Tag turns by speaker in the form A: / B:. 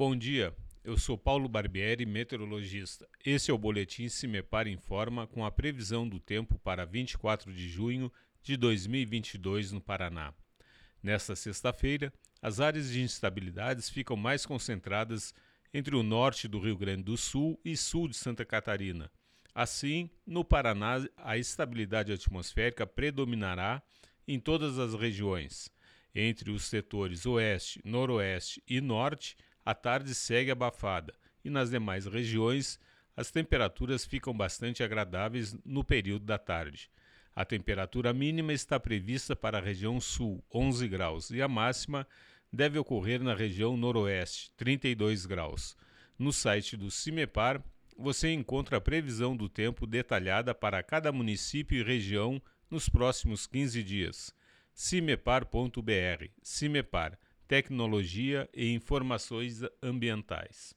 A: Bom dia, eu sou Paulo Barbieri, meteorologista. Esse é o Boletim Cimepar Informa com a previsão do tempo para 24 de junho de 2022 no Paraná. Nesta sexta-feira, as áreas de instabilidades ficam mais concentradas entre o norte do Rio Grande do Sul e sul de Santa Catarina. Assim, no Paraná, a estabilidade atmosférica predominará em todas as regiões. Entre os setores oeste, noroeste e norte, a tarde segue abafada e nas demais regiões as temperaturas ficam bastante agradáveis no período da tarde. A temperatura mínima está prevista para a região sul, 11 graus, e a máxima deve ocorrer na região noroeste, 32 graus. No site do CIMEPAR, você encontra a previsão do tempo detalhada para cada município e região nos próximos 15 dias. cimepar.br. CIMEPAR Tecnologia e Informações Ambientais.